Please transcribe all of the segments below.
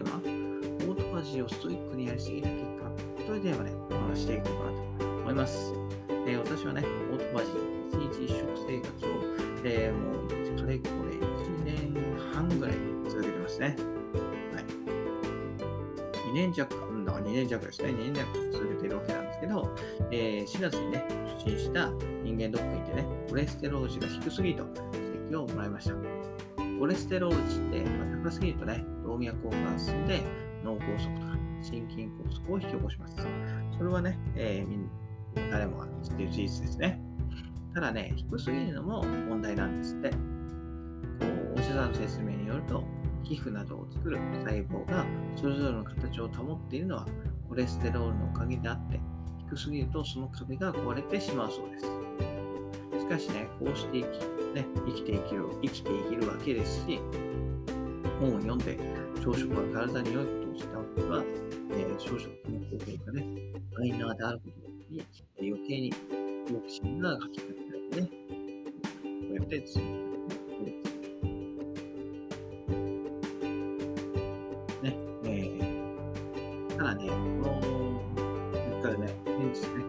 オートバジーをストイックにやりすぎた結果、というテーマでお話していこうかなと思います。えー、私はね、オートファジー、1日1食生活を、えー、もう、かれこれ1年半ぐらい続けてますね。はい。2年弱、うん、だから2年弱ですね。2年弱続けているわけなんですけど、えー、4月にね、受診した人間ドックにてね、コレステロール値が低すぎと指摘をもらいました。コレステロール値って、ま、高すぎるとね、動脈硬化が進んで脳梗塞とか心筋梗塞を引き起こします。それはね、えー、誰もが知っている事実ですね。ただね、低すぎるのも問題なんですって。こうお医者さんの説明によると、皮膚などを作る細胞がそれぞれの形を保っているのはコレステロールのおかげであって、低すぎるとその壁が壊れてしまうそうです。しかしね、こうして生き,、ね、生きていける生きていけるわけですし、本を読んで朝食は体に良いことをした方が、えー、朝食の効果がね、マイナーであることに、えー、余計に好奇心が書き換えられてね、こうやって続けてね、えー、ただね、この、言ったらね、先日ね、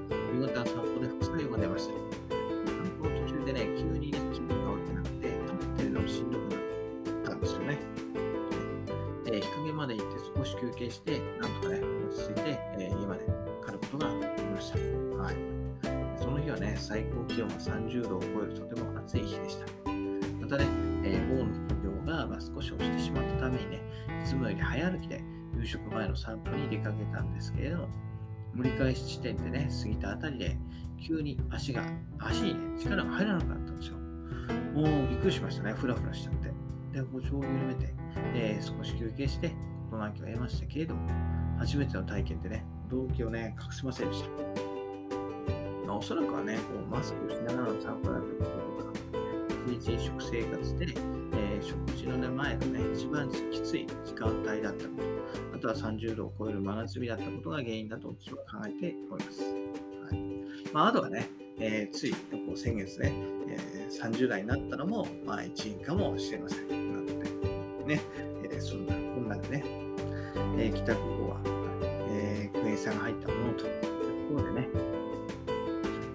休憩して、なんとかね、落ち着いて、えー、家まで帰ることができました。はい。その日はね、最高気温が30度を超えるとても暑い日でした。またね、えー、午後の副業が、ま、少し落ちてしまったためにね、いつもより早歩きで夕食前の散歩に出かけたんですけれども、盛り返し地点でね、過ぎたあたりで、急に足が、足にね、力が入らなくなったんですよ。もうびっくりしましたね、ふらふらしちゃって。で、歩調を緩めて、えー、少し休憩して、大人気を得ましたけれども、初めての体験でね、動機をね、隠せませんでした。まあ、おそらくはね、こうマスクをしながらの散歩だったこととか、一日食生活で、えー、食事の、ね、前のね、一番きつい時間帯だったこと、あとは30度を超える真夏日だったことが原因だと私は考えております。はいまあ、あとはね、えー、ついこう先月ね、えー、30代になったのも、まあ、一因かもしれません。なので、ね、えー、そんな、こんなでね、えー、帰宅後は、えー、クエン酸が入ったものと、いうところでね、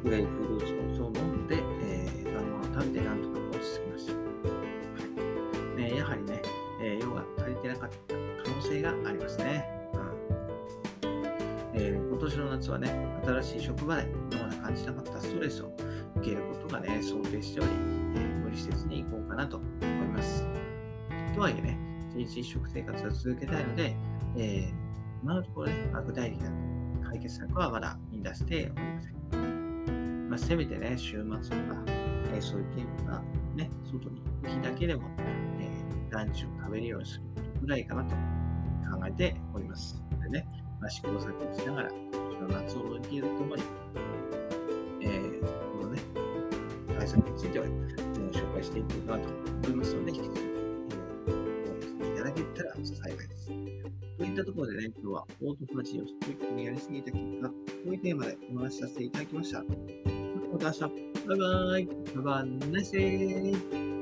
グレイフルーツをそう飲んで、えー、晩ご飯を食べてなんとか落ち着きました。はいね、やはりね、えー、用が足りてなかった可能性がありますね。えー、今年の夏はね、新しい職場で今まで感じなかったストレスを受けることがね、想定しており、えー、無理せずに行こうかなと思います。とはいえね、一日一食生活を続けたいので、えー、今のところね、具体的な解決策はまだ見出しておりません。まあ、せめてね、週末とか、えー、そういう件がね、外に行く日だけでも、えー、ランチを食べるようにすることぐらいかなと考えております。でね、まあ、試行錯誤しながら、今年の夏を乗り切るとともに、えー、このね、対策については、紹介していこうかなと思いますので、引き続き、ったら幸いです。といったところでね、今日はオートファジーをストイックにやりすぎた結果、こういうテーマでお話しさせていただきました。また明日、バイバイ。バイバイ。ナイスー